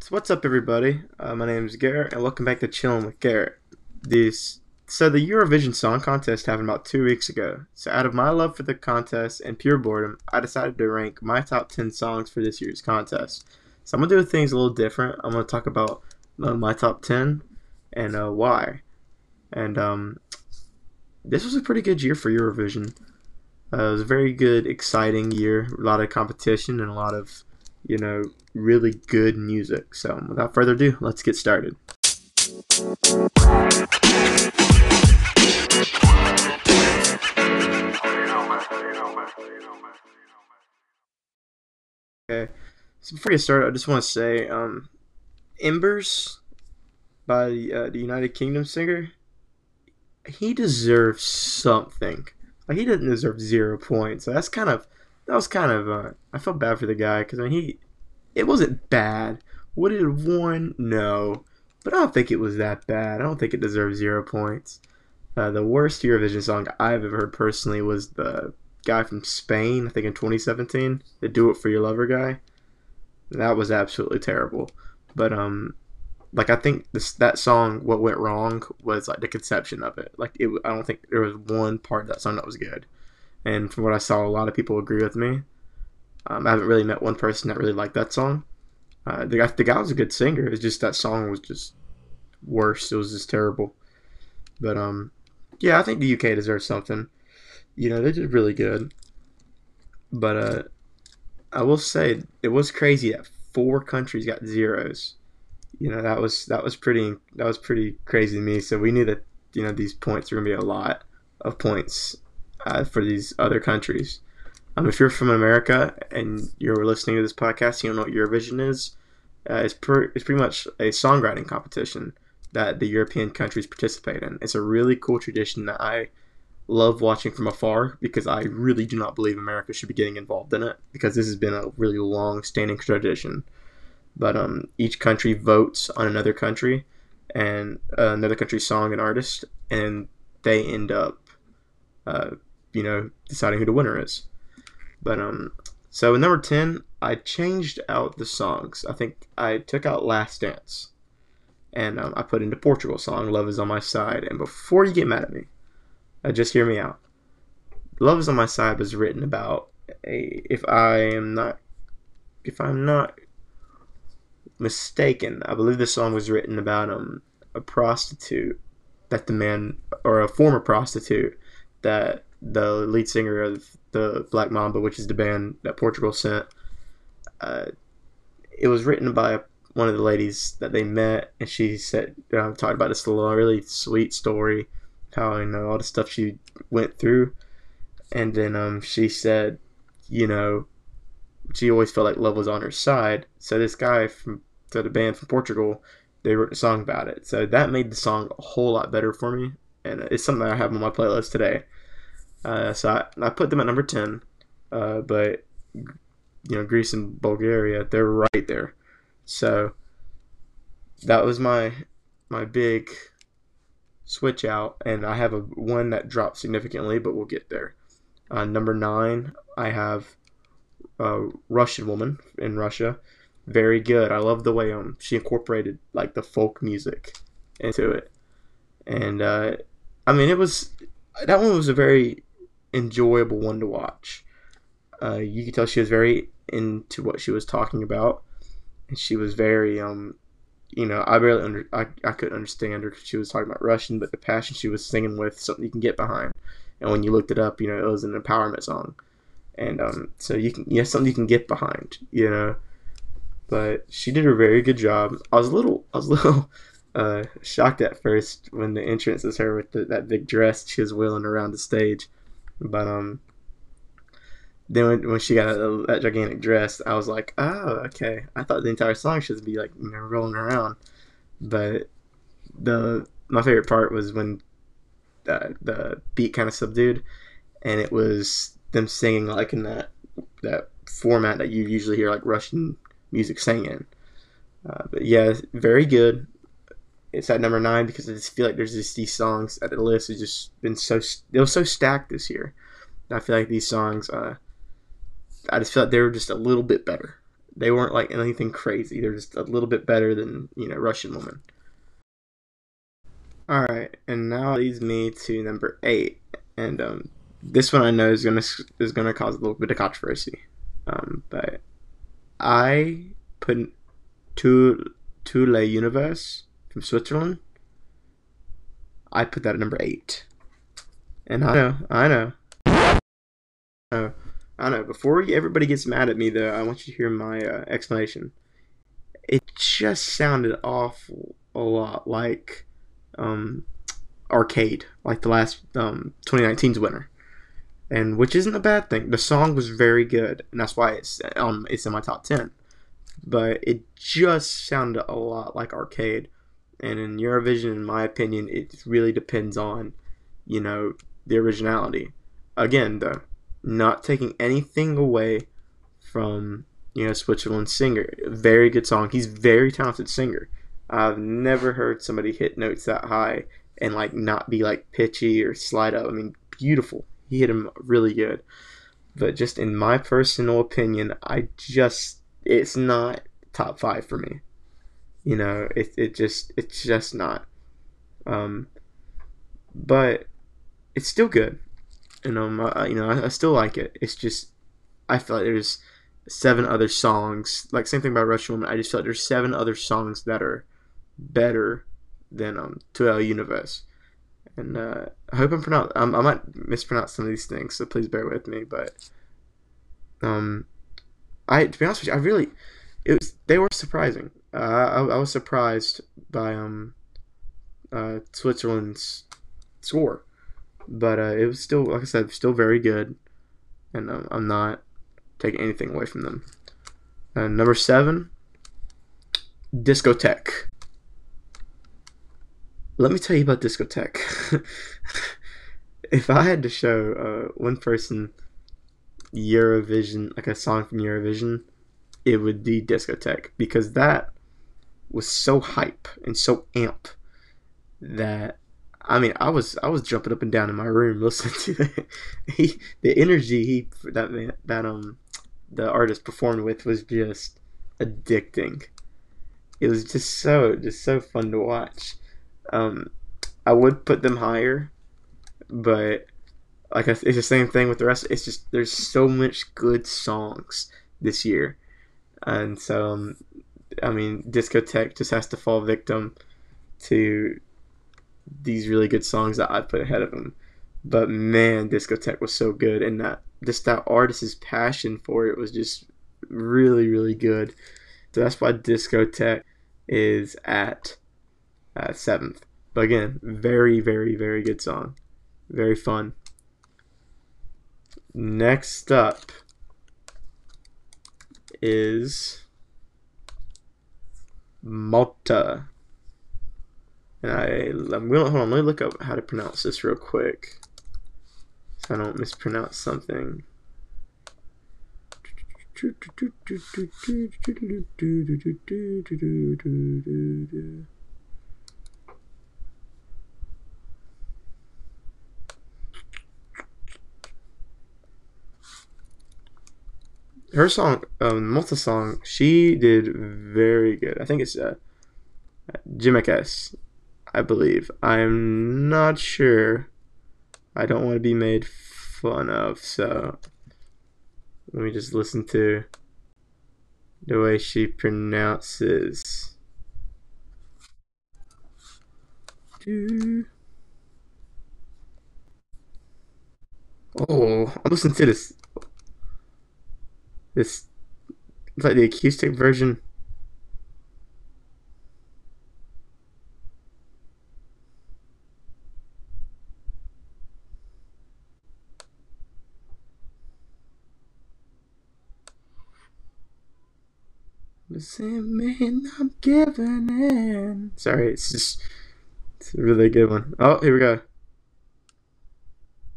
So what's up, everybody? Uh, my name is Garrett, and welcome back to Chilling with Garrett. This so the Eurovision Song Contest happened about two weeks ago. So out of my love for the contest and pure boredom, I decided to rank my top ten songs for this year's contest. So I'm gonna do things a little different. I'm gonna talk about uh, my top ten and uh, why. And um, this was a pretty good year for Eurovision. Uh, it was a very good, exciting year. A lot of competition and a lot of, you know, really good music. So without further ado, let's get started. Okay, so before we start, I just want to say, um, "Embers" by uh, the United Kingdom singer, he deserves something. Like he didn't deserve zero points. So that's kind of that was kind of uh, I felt bad for the guy because I mean he it wasn't bad. Would it have won? No, but I don't think it was that bad. I don't think it deserves zero points. Uh, the worst Eurovision song I've ever heard personally was the guy from Spain, I think in 2017, the "Do It for Your Lover" guy. That was absolutely terrible. But um, like I think this that song, what went wrong was like the conception of it. Like it, I don't think there was one part of that song that was good. And from what I saw, a lot of people agree with me. Um, I haven't really met one person that really liked that song. Uh, the guy, the guy was a good singer. It's just that song was just worse. It was just terrible. But um, yeah, I think the UK deserves something. You know, they did really good. But uh, I will say it was crazy that four countries got zeros. You know, that was that was pretty that was pretty crazy to me. So we knew that you know these points were gonna be a lot of points uh, for these other countries. Um, if you're from America and you're listening to this podcast, you don't know what Eurovision is. Uh, it's, per, it's pretty much a songwriting competition that the European countries participate in. It's a really cool tradition that I love watching from afar because I really do not believe America should be getting involved in it because this has been a really long standing tradition. But um, each country votes on another country and uh, another country's song and artist, and they end up, uh, you know, deciding who the winner is. But um, so number ten, I changed out the songs. I think I took out Last Dance, and um, I put into Portugal song "Love Is on My Side." And before you get mad at me, uh, just hear me out. "Love Is on My Side" was written about a if I am not if I'm not mistaken, I believe this song was written about um a prostitute that the man or a former prostitute that the lead singer of the Black Mamba, which is the band that Portugal sent. Uh, it was written by one of the ladies that they met, and she said uh, talked about this little really sweet story, how you know all the stuff she went through, and then um, she said, you know, she always felt like love was on her side. So this guy from so the band from Portugal, they wrote a song about it. So that made the song a whole lot better for me, and it's something I have on my playlist today. Uh, so I, I put them at number 10. Uh, but, you know, Greece and Bulgaria, they're right there. So that was my my big switch out. And I have a one that dropped significantly, but we'll get there. Uh, number 9, I have a Russian woman in Russia. Very good. I love the way um she incorporated like the folk music into it. And uh, I mean, it was that one was a very enjoyable one to watch. Uh, you could tell she was very into what she was talking about, and she was very um, you know, I barely under I, I couldn't understand her because she was talking about Russian, but the passion she was singing with something you can get behind. And when you looked it up, you know, it was an empowerment song, and um, so you can yeah something you can get behind, you know. But she did a very good job. I was a little I was a little uh, shocked at first when the entrance is her with the, that big dress she was wheeling around the stage but um, then when, when she got a, that gigantic dress, I was like, oh, okay. I thought the entire song should be like rolling around, but the my favorite part was when the the beat kind of subdued, and it was them singing like in that that format that you usually hear like Russian music singing. Uh, but yeah, very good it's at number nine because I just feel like there's just these songs at the list has just been so they were so stacked this year. I feel like these songs, uh, I just feel like they were just a little bit better They weren't like anything crazy. They're just a little bit better than you know Russian Woman. All right, and now leads me to number eight, and um, this one I know is gonna is gonna cause a little bit of controversy, um, but I put to to le Universe from Switzerland. I put that at number eight, and I know, I know, uh, I know. Before everybody gets mad at me, though, I want you to hear my uh, explanation. It just sounded awful a lot like um, Arcade, like the last um, 2019's winner, and which isn't a bad thing. The song was very good, and that's why it's um it's in my top ten. But it just sounded a lot like Arcade, and in Eurovision, in my opinion, it really depends on, you know, the originality. Again, though, not taking anything away from you know Switzerland's singer. Very good song. He's very talented singer. I've never heard somebody hit notes that high and like not be like pitchy or slide up. I mean, beautiful. He hit him really good. But just in my personal opinion, I just it's not top five for me. You know, it it just it's just not. Um, but it's still good, and um, I, you know, I, I still like it. It's just I feel like there's seven other songs. Like same thing about Russian Woman. I just feel like there's seven other songs that are better than um To El Universe. And uh, I hope I'm pronounce. Um, I might mispronounce some of these things, so please bear with me. But um, I to be honest with you, I really it was they were surprising. Uh, I, I was surprised by um uh, Switzerland's score, but uh, it was still like I said, still very good, and um, I'm not taking anything away from them. Uh, number seven, Discoteque. Let me tell you about Discoteque. if I had to show uh, one person Eurovision, like a song from Eurovision, it would be Discoteque because that was so hype and so amp that I mean I was I was jumping up and down in my room listening to he the energy he that that um the artist performed with was just addicting. It was just so just so fun to watch. Um, I would put them higher, but like it's the same thing with the rest. It's just there's so much good songs this year, and so um, I mean, Discoteque just has to fall victim to these really good songs that I put ahead of him. But man, Discoteque was so good, and that just that artist's passion for it was just really, really good. So that's why Discoteque is at uh, seventh. But again, very, very, very good song. Very fun. Next up is Malta. And I, I'm gonna hold on. Let me look up how to pronounce this real quick, so I don't mispronounce something. Her song, um, Malta song, she did very good. I think it's uh, Je Me Casse, I believe. I'm not sure. I don't want to be made fun of, so let me just listen to the way she pronounces. Oh, I'm listening to this this it's like the acoustic version. The same man I'm giving in. Sorry, it's just it's a really good one. Oh, here we go.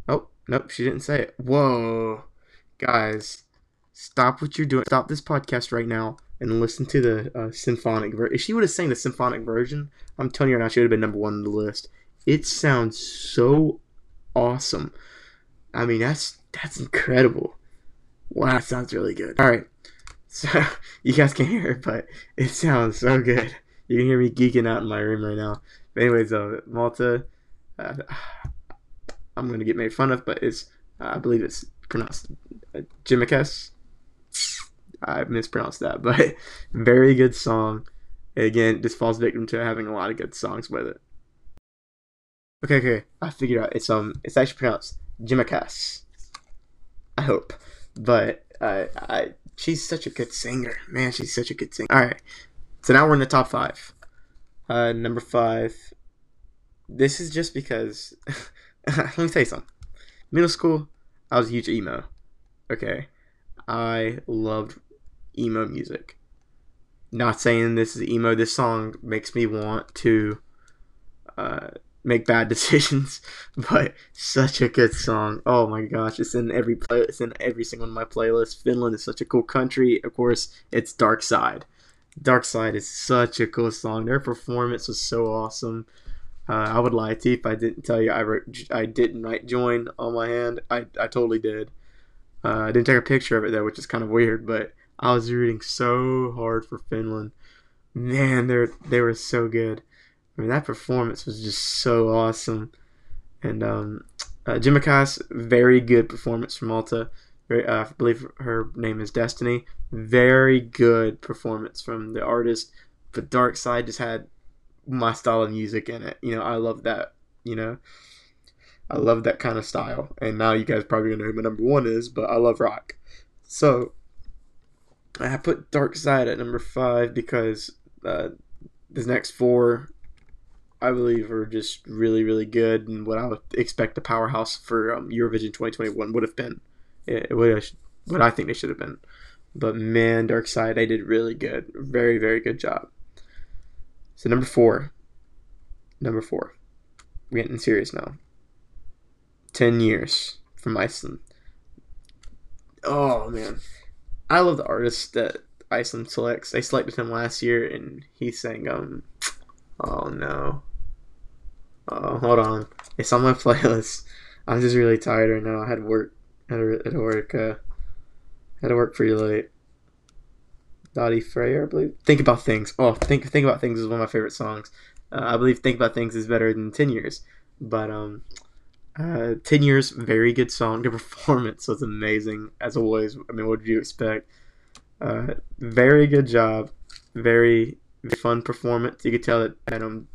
Oh, nope, she didn't say it. Whoa. Guys, stop what you're doing. Stop this podcast right now and listen to the uh, symphonic version. If she would have sang the symphonic version, I'm telling you right now, she would have been number one on the list. It sounds so awesome. I mean, that's that's incredible. Wow, that sounds really good. All right, So you guys can hear it, but it sounds so good. You can hear me geeking out in my room right now. But anyways, uh, Malta, uh, I'm gonna get made fun of, but it's uh, I believe it's pronounced uh, Jimicus. I mispronounced that, but very good song. Again, just falls victim to having a lot of good songs with it. Okay, okay, I figured out it's um it's actually pronounced Jimicus. I hope, but uh, I she's such a good singer, man. She's such a good singer. All right, so now we're in the top five. Uh, number five. This is just because. let me tell you something. Middle school, I was a huge emo. Okay, I loved emo music. Not saying this is emo. This song makes me want to uh, make bad decisions, but such a good song. Oh my gosh, it's in every play. It's in every single one of my playlists. Finland is such a cool country. Of course, it's Dark Side. Dark Side is such a cool song. Their performance was so awesome. Uh, I would lie to you if I didn't tell you I wrote, I didn't write join on my hand. I, I totally did. Uh, I didn't take a picture of it though, which is kind of weird. But I was rooting so hard for Finland. Man, they they were so good. I mean, that performance was just so awesome. And um, uh, very good performance from Malta. Very, uh, I believe her name is Destiny. Very good performance from the artist. But Dark Side just had my style of music in it. You know, I love that. You know, I love that kind of style. And now you guys probably know who my number one is, but I love rock. So I put Dark Side at number five because uh, the next four I believe are just really, really good, and what I would expect the powerhouse for um, Eurovision 2021 would have been. It, would have, what I think they should have been. But man, Dark Side, they did really good. Very, very good job. So number four. Number four. We're getting serious now. Ten years from Iceland. Oh man. I love the artist that Iceland selects. They selected him last year and he sang um oh no. Oh, hold on. It's on my playlist. I'm just really tired right now. I had work. Had to, had to work. Uh, had to work pretty late. Daði Freyr, I believe. Think about things. Oh, think think about things is one of my favorite songs. Uh, I believe think about things is better than ten years. But um, uh, ten years, very good song. The performance was amazing as always. I mean, what did you expect? Uh, very good job. Very, fun performance. You could tell that, that um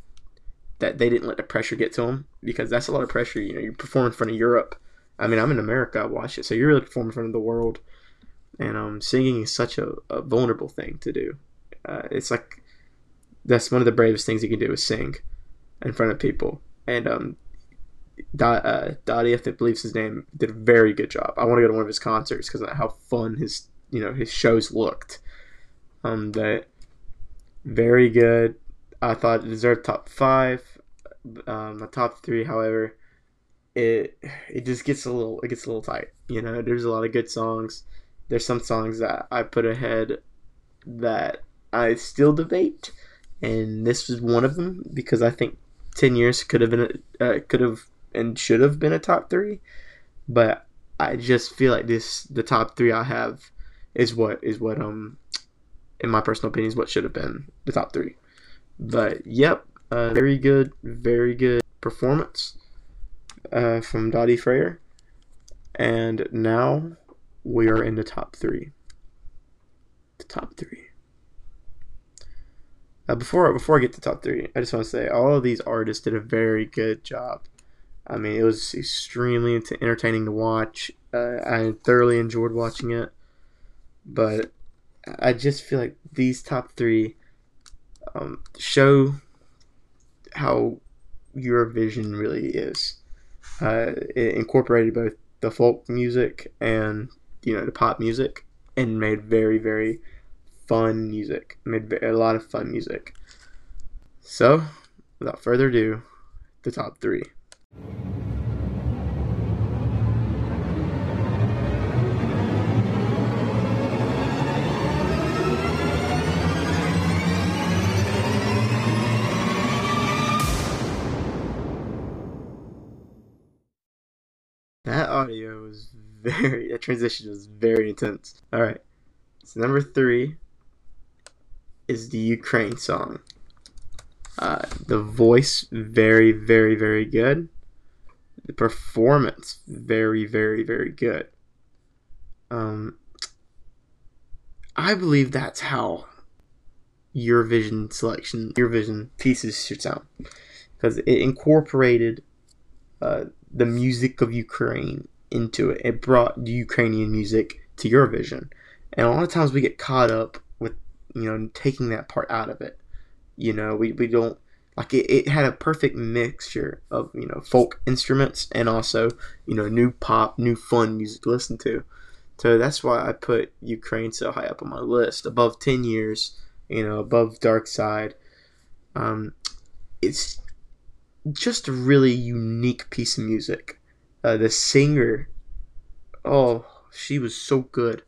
that they didn't let the pressure get to them because that's a lot of pressure. You know, you perform in front of Europe. I mean, I'm in America. I watch it, so you're really performing in front of the world. And um, singing is such a, a vulnerable thing to do. Uh, it's like that's one of the bravest things you can do is sing in front of people. And um, uh, Daði, I think believes his name, did a very good job. I want to go to one of his concerts because of how fun his you know his shows looked. Um, that very good. I thought it deserved top five. Um, the top three, however, it it just gets a little it gets a little tight. You know, there's a lot of good songs. There's some songs that I put ahead that I still debate, and this was one of them because I think ten years could have been uh, could have and should have been a top three, but I just feel like this the top three I have is what is what um in my personal opinion is what should have been the top three. But yep, uh, very good, very good performance uh, from Daði Freyr. And now we are in the top three. The top three. Uh, before before I get to top three, I just want to say all of these artists did a very good job. I mean, it was extremely entertaining to watch. Uh, I thoroughly enjoyed watching it, but I just feel like these top three um, show how Eurovision really is. Uh, it incorporated both the folk music and you know the pop music, and made very very fun music. Made a lot of fun music. So, without further ado, the top three. That audio was very, that transition was very intense. All right. So number three is the Ukraine song. Uh, the voice very very very good. The performance very very very good. Um, I believe that's how Eurovision selection, Eurovision pieces should sound, because it incorporated uh, the music of Ukraine into it. It brought Ukrainian music to Eurovision, and a lot of times we get caught up with you know taking that part out of it. You know, we, we don't like it, it had a perfect mixture of you know folk instruments and also you know new pop, new fun music to listen to. So that's why I put Ukraine so high up on my list, above ten years you know, above Dark Side. Um, it's just a really unique piece of music. Uh, the singer, oh, she was so good.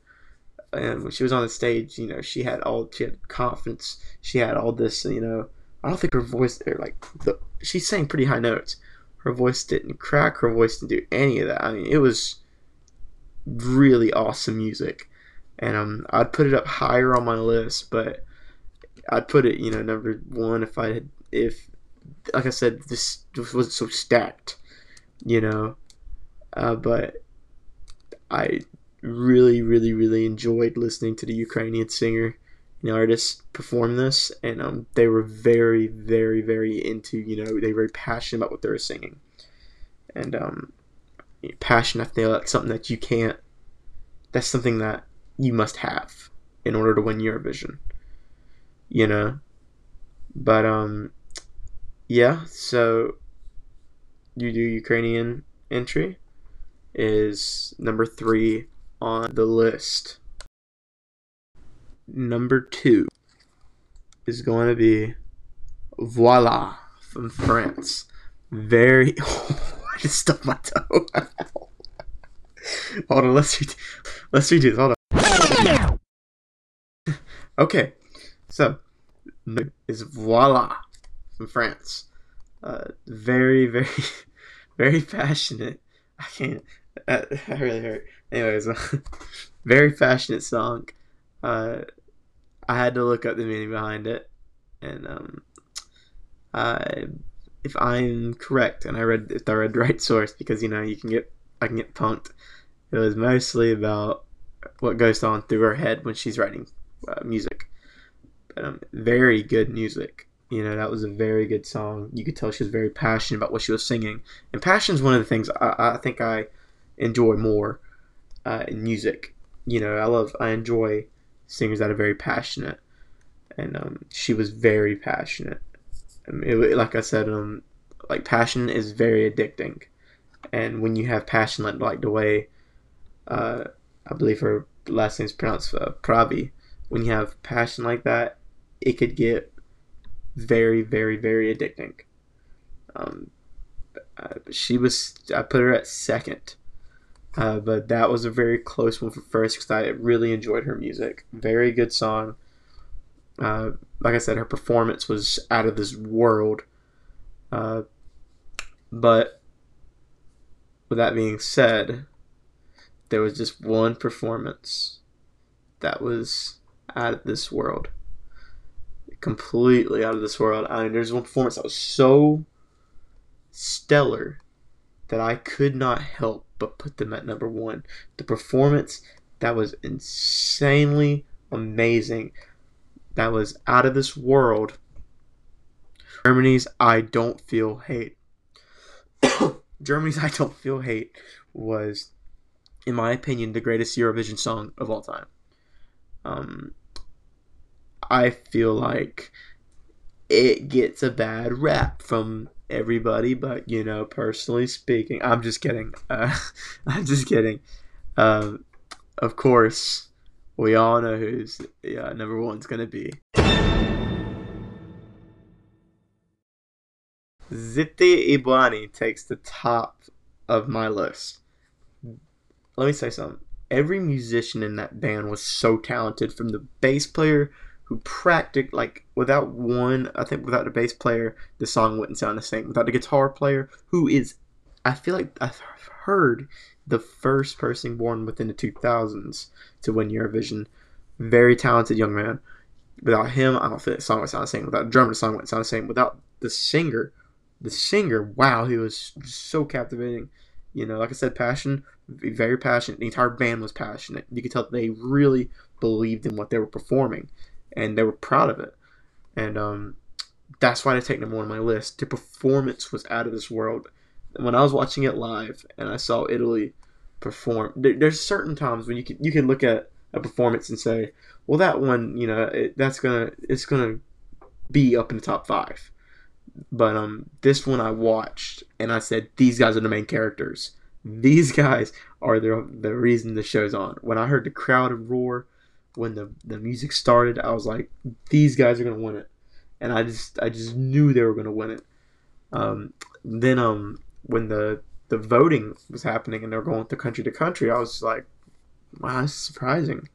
And when she was on the stage, you know, she had all she had confidence. She had all this, you know. I don't think her voice, or like the, she sang pretty high notes. Her voice didn't crack. Her voice didn't do any of that. I mean, it was really awesome music, and um, I'd put it up higher on my list, but I'd put it, you know, number one if I had, if, like I said, this, wasn't so stacked, you know. Uh, but I really, really, really enjoyed listening to the Ukrainian singer, you know, artist perform this, and um, they were very, very, very into, you know, they were very passionate about what they were singing, and um, passion. I feel that's something that you can't. That's something that you must have in order to win Eurovision you know. But um yeah, so you do Ukrainian entry is number 3 on the list. Number 2 is going to be Voila from France. Very I just stuck my toe. Hold on, let's redo, let's redo this. Hold on. okay, so, is voila from France. Uh, very, very, very passionate. I can't. That, that really hurt. Anyways, very passionate song. Uh, I had to look up the meaning behind it, and um, I, if I'm correct, and I read if I read the right source, because you know you can get I can get punked. It was mostly about what goes on through her head when she's writing uh, music um, very good music. You know, that was a very good song. You could tell she was very passionate about what she was singing. And passion is one of the things I, I think I enjoy more uh, in music. You know, I love, I enjoy singers that are very passionate. And um, she was very passionate. It, like I said, um, like passion is very addicting. And when you have passion, like, like the way, uh, I believe her last name is pronounced uh, Pravi, when you have passion like that, it could get very, very, very addicting. Um, she was, I put her at second. Uh, but that was a very close one for first because I really enjoyed her music. Very good song. Uh, like I said, her performance was out of this world. Uh, but with that being said, there was just one performance that was out of this world completely out of this world. I mean, there's one performance that was so stellar that I could not help but put them at number one. The performance that was insanely amazing, that was out of this world. Germany's I Don't Feel Hate. Germany's I Don't Feel Hate was, in my opinion, the greatest Eurovision song of all time. Um, I feel like it gets a bad rap from everybody, but you know, personally speaking, I'm just kidding. Uh, I'm just kidding. Um, of course, we all know who's yeah, number one's gonna be. Ziti Ibuani takes the top of my list. Let me say something. Every musician in that band was so talented, from the bass player who practiced like without one I think without the bass player the song wouldn't sound the same without the guitar player who is I feel like I've heard the first person born within the 2000s to win Eurovision very talented young man. Without him, I don't think the song would sound the same. Without the drummer, the song wouldn't sound the same. Without the singer, the singer, wow, he was so captivating. You know, like I said, passion, very passionate. The entire band was passionate. You could tell they really believed in what they were performing, and they were proud of it. And um, that's why I take number one on my list. The performance was out of this world. When I was watching it live and I saw Italy perform, there, there's certain times when you can you can look at a performance and say, well, that one, you know, it, that's gonna it's gonna be up in the top five. But um, this one I watched and I said these guys are the main characters. These guys are the the reason the show's on. When I heard the crowd roar, when the the music started, I was like, these guys are gonna win it, and I just I just knew they were gonna win it. Um, then um, when the the voting was happening and they were going to country to country, I was like, wow, that's surprising.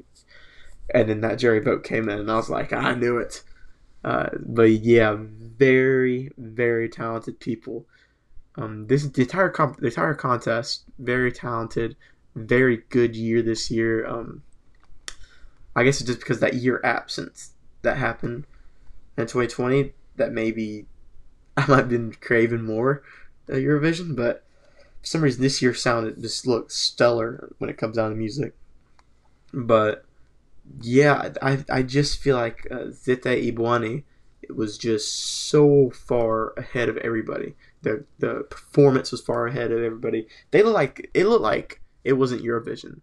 And then that jury vote came in, and I was like, I knew it. Uh, but yeah, very, very talented people. Um, this the entire comp- the entire contest, very talented, very good year this year. Um, I guess it's just because that year absence that happened in 2020 that maybe I might have been craving more uh, Eurovision, but for some reason this year sounded just looked stellar when it comes down to music. But yeah, I, I just feel like uh, Zeta Ibuani it was just so far ahead of everybody. The the performance was far ahead of everybody. They look like it looked like it wasn't Eurovision.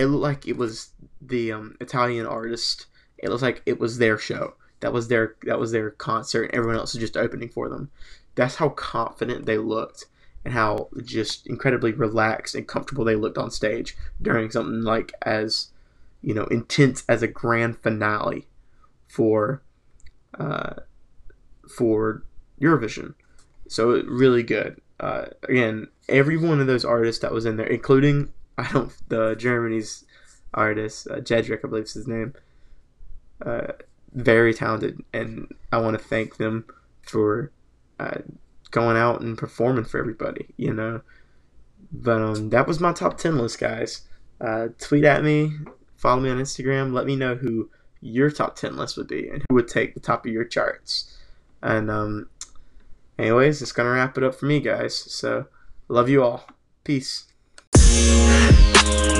It looked like it was the um, Italian artist. It looked like it was their show. That was their that was their concert. And everyone else was just opening for them. That's how confident they looked and how just incredibly relaxed and comfortable they looked on stage during something like as you know intense as a grand finale for uh, for Eurovision. So really good. Uh, again, every one of those artists that was in there, including I don't the Germany's artist uh, Jendrik, I believe is his name. Uh, very talented, and I want to thank them for uh, going out and performing for everybody. You know, but um, that was my top ten list, guys. Uh, tweet at me, follow me on Instagram. Let me know who your top 10 list would be and who would take the top of your charts. And, um, anyways, it's to wrap it up for me, guys. So, love you all. Peace. Thank you.